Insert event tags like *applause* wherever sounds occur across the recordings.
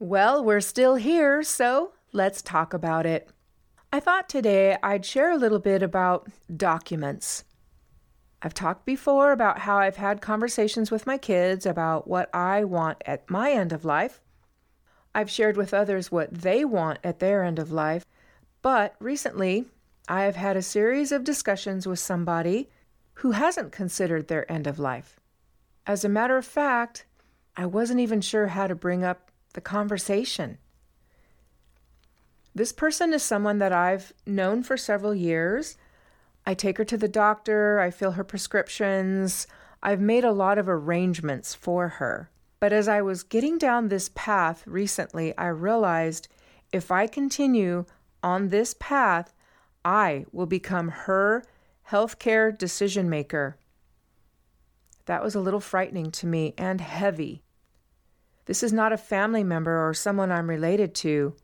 Well, we're still here, so let's talk about it. I thought today I'd share a little bit about documents. I've talked before about how I've had conversations with my kids about what I want at my end of life. I've shared with others what they want at their end of life. But recently, I have had a series of discussions with somebody who hasn't considered their end of life. As a matter of fact, I wasn't even sure how to bring up the conversation. This person is someone that I've known for several years. I take her to the doctor, I fill her prescriptions, I've made a lot of arrangements for her. But as I was getting down this path recently, I realized if I continue on this path, I will become her healthcare decision maker. That was a little frightening to me and heavy. This is not a family member or someone I'm related to.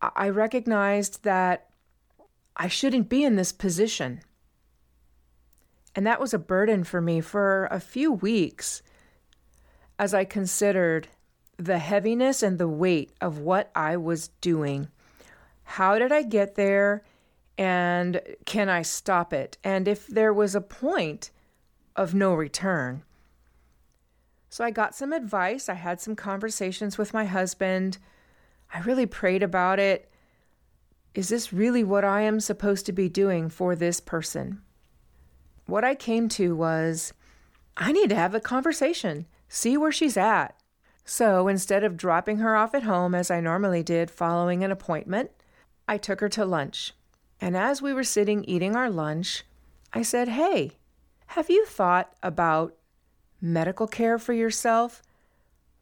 I recognized that I shouldn't be in this position. And that was a burden for me for a few weeks as I considered the heaviness and the weight of what I was doing. How did I get there? And can I stop it? And if there was a point of no return. So I got some advice. I had some conversations with my husband. I really prayed about it. Is this really what I am supposed to be doing for this person? What I came to was I need to have a conversation, see where she's at. So instead of dropping her off at home as I normally did following an appointment, I took her to lunch. And as we were sitting eating our lunch, I said, Hey, have you thought about medical care for yourself?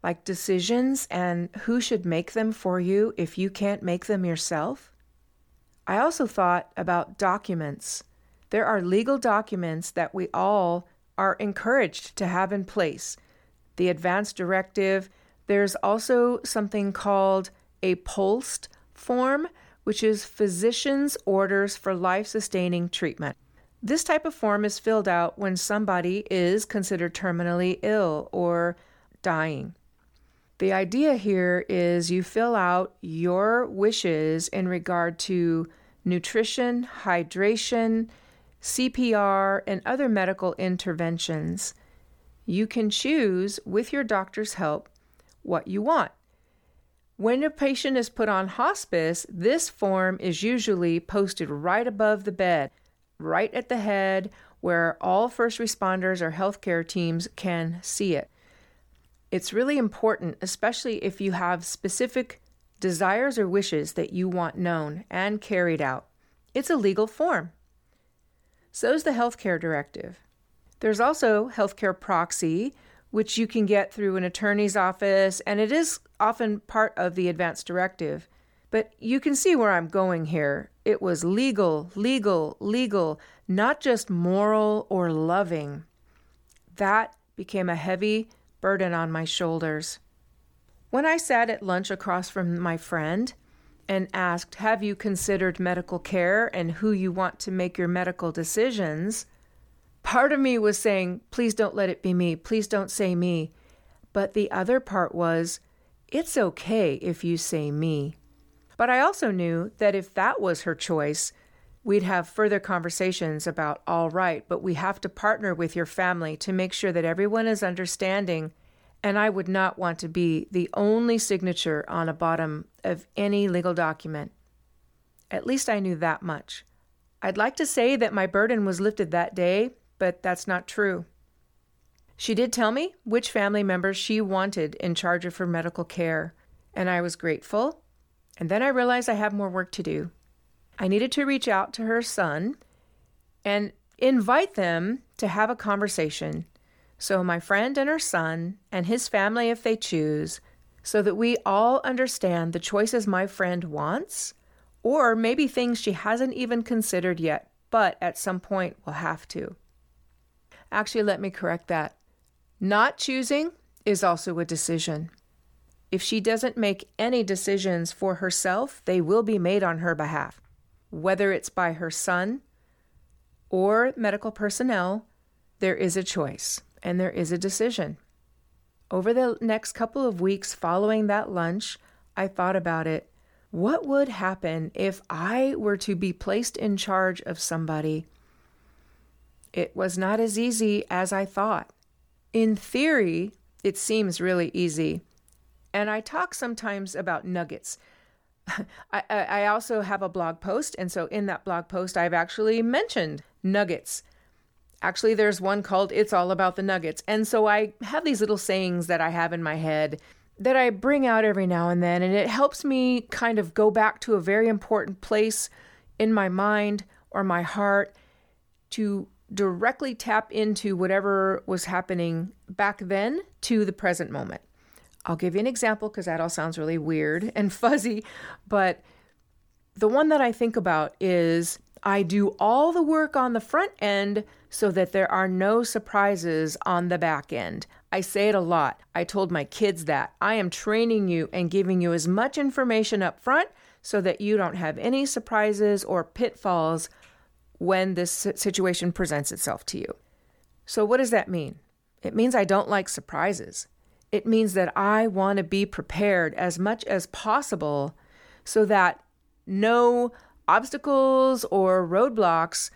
Like decisions and who should make them for you if you can't make them yourself? I also thought about documents. There are legal documents that we all are encouraged to have in place. The advance directive, there's also something called a POLST form, which is Physician's Orders for Life Sustaining Treatment. This type of form is filled out when somebody is considered terminally ill or dying. The idea here is you fill out your wishes in regard to nutrition, hydration, CPR, and other medical interventions. You can choose, with your doctor's help, what you want. When a patient is put on hospice, this form is usually posted right above the bed, right at the head, where all first responders or healthcare teams can see it. It's really important, especially if you have specific desires or wishes that you want known and carried out. It's a legal form. So is the healthcare directive. There's also healthcare proxy, which you can get through an attorney's office, and it is often part of the advance directive. But you can see where I'm going here. It was legal, legal, legal, not just moral or loving. That became a heavy burden on my shoulders. When I sat at lunch across from my friend and asked, Have you considered medical care and who you want to make your medical decisions? Part of me was saying, Please don't let it be me. Please don't say me. But the other part was, It's okay if you say me. But I also knew that if that was her choice, we'd have further conversations about all right, but we have to partner with your family to make sure that everyone is understanding. And I would not want to be the only signature on a bottom of any legal document. At least I knew that much. I'd like to say that my burden was lifted that day, but that's not true. She did tell me which family members she wanted in charge of her medical care, and I was grateful. And then I realized I have more work to do. I needed to reach out to her son and invite them to have a conversation. So, my friend and her son, and his family if they choose, so that we all understand the choices my friend wants, or maybe things she hasn't even considered yet, but at some point will have to. Actually, let me correct that. Not choosing is also a decision. If she doesn't make any decisions for herself, they will be made on her behalf whether it's by her son or medical personnel, there is a choice and there is a decision. Over the next couple of weeks following that lunch, I thought about it. What would happen if I were to be placed in charge of somebody? It was not as easy as I thought. In theory, it seems really easy. And I talk sometimes about nuggets. *laughs* I, I also have a blog post, and so in that blog post, I've actually mentioned nuggets. Actually, there's one called It's All About the Nuggets. And so I have these little sayings that I have in my head that I bring out every now and then, and it helps me kind of go back to a very important place in my mind or my heart to directly tap into whatever was happening back then to the present moment. I'll give you an example because that all sounds really weird and *laughs* fuzzy, but the one that I think about is I do all the work on the front end so that there are no surprises on the back end. I say it a lot. I told my kids that. I am training you and giving you as much information up front so that you don't have any surprises or pitfalls when this situation presents itself to you. So, what does that mean? It means I don't like surprises. It means that I want to be prepared as much as possible so that no obstacles or roadblocks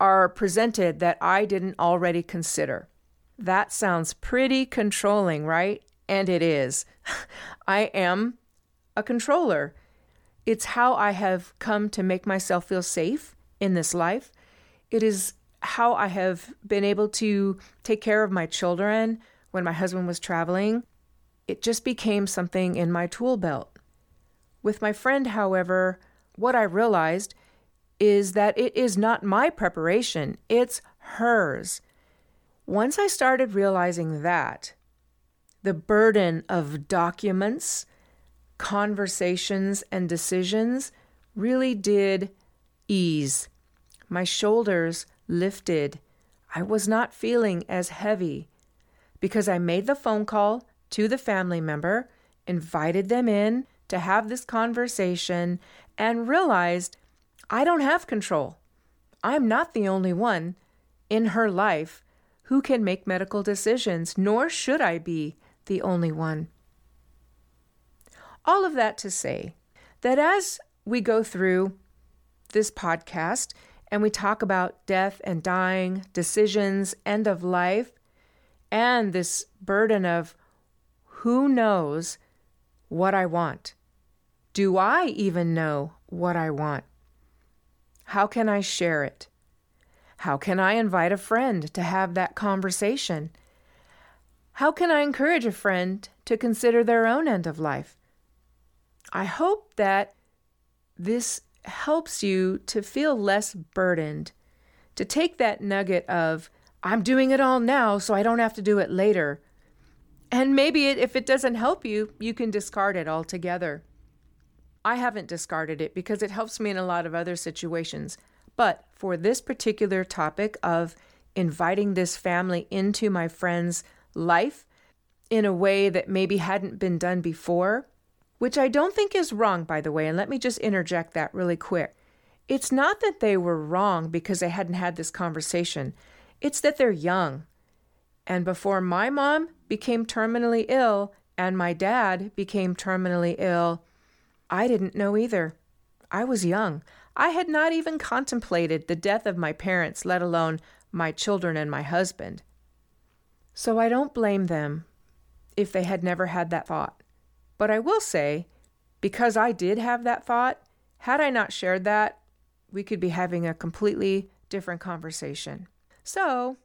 are presented that I didn't already consider. That sounds pretty controlling, right? And it is. *laughs* I am a controller. It's how I have come to make myself feel safe in this life. It is how I have been able to take care of my children when my husband was traveling. It just became something in my tool belt. With my friend, however, what I realized is that it is not my preparation, it's hers. Once I started realizing that, the burden of documents, conversations, and decisions really did ease. My shoulders lifted. I was not feeling as heavy because I made the phone call to the family member, invited them in to have this conversation, and realized I don't have control. I'm not the only one in her life who can make medical decisions, nor should I be the only one. All of that to say that as we go through this podcast and we talk about death and dying, decisions, end of life, and this burden of who knows what I want? Do I even know what I want? How can I share it? How can I invite a friend to have that conversation? How can I encourage a friend to consider their own end of life? I hope that this helps you to feel less burdened, to take that nugget of, I'm doing it all now so I don't have to do it later. And maybe it, if it doesn't help you, you can discard it altogether. I haven't discarded it because it helps me in a lot of other situations. But for this particular topic of inviting this family into my friend's life in a way that maybe hadn't been done before, which I don't think is wrong, by the way. And let me just interject that really quick. It's not that they were wrong because they hadn't had this conversation, it's that they're young. And before my mom became terminally ill and my dad became terminally ill, I didn't know either. I was young. I had not even contemplated the death of my parents, let alone my children and my husband. So I don't blame them if they had never had that thought. But I will say, because I did have that thought, had I not shared that, we could be having a completely different conversation. So,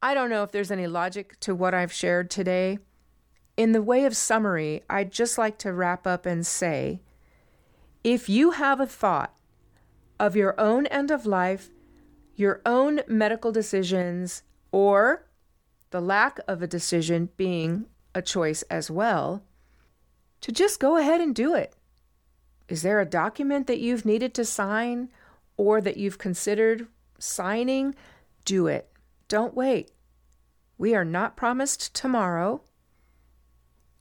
I don't know if there's any logic to what I've shared today. In the way of summary, I'd just like to wrap up and say if you have a thought of your own end of life, your own medical decisions, or the lack of a decision being a choice as well, to just go ahead and do it. Is there a document that you've needed to sign or that you've considered signing? Do it. Don't wait. We are not promised tomorrow,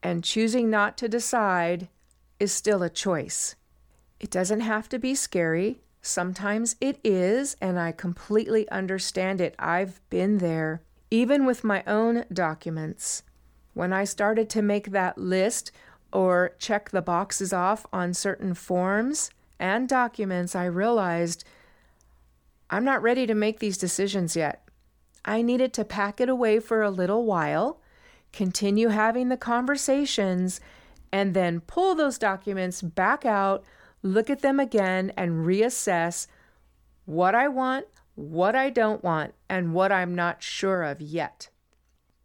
and choosing not to decide is still a choice. It doesn't have to be scary. Sometimes it is, and I completely understand it. I've been there, even with my own documents. When I started to make that list or check the boxes off on certain forms and documents, I realized I'm not ready to make these decisions yet. I needed to pack it away for a little while, continue having the conversations, and then pull those documents back out, look at them again, and reassess what I want, what I don't want, and what I'm not sure of yet.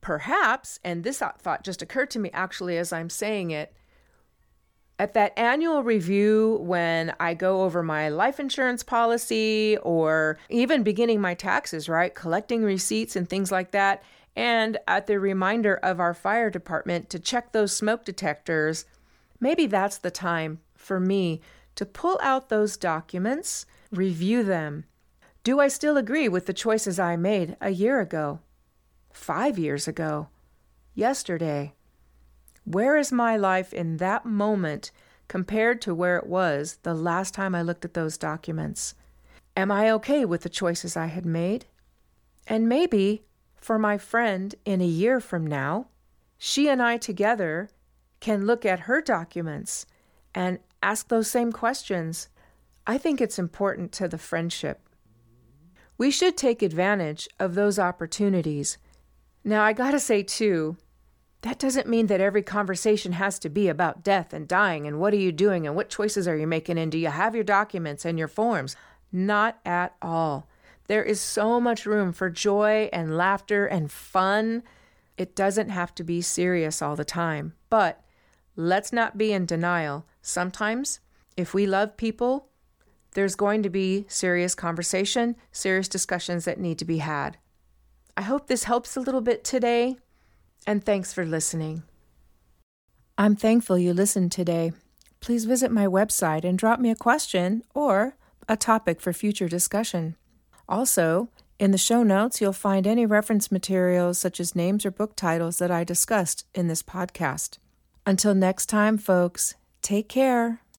Perhaps, and this thought just occurred to me actually as I'm saying it, at that annual review when I go over my life insurance policy or even beginning my taxes, right? Collecting receipts and things like that. And at the reminder of our fire department to check those smoke detectors, maybe that's the time for me to pull out those documents, review them. Do I still agree with the choices I made a year ago, five years ago, yesterday? Where is my life in that moment compared to where it was the last time I looked at those documents? Am I okay with the choices I had made? And maybe for my friend in a year from now, she and I together can look at her documents and ask those same questions. I think it's important to the friendship. We should take advantage of those opportunities. Now, I gotta say, too, that doesn't mean that every conversation has to be about death and dying and what are you doing and what choices are you making and do you have your documents and your forms? Not at all. There is so much room for joy and laughter and fun. It doesn't have to be serious all the time. But let's not be in denial. Sometimes, if we love people, there's going to be serious conversation, serious discussions that need to be had. I hope this helps a little bit today and thanks for listening. I'm thankful you listened today. Please visit my website and drop me a question or a topic for future discussion. Also, in the show notes, you'll find any reference materials such as names or book titles that I discussed in this podcast. Until next time, folks, take care.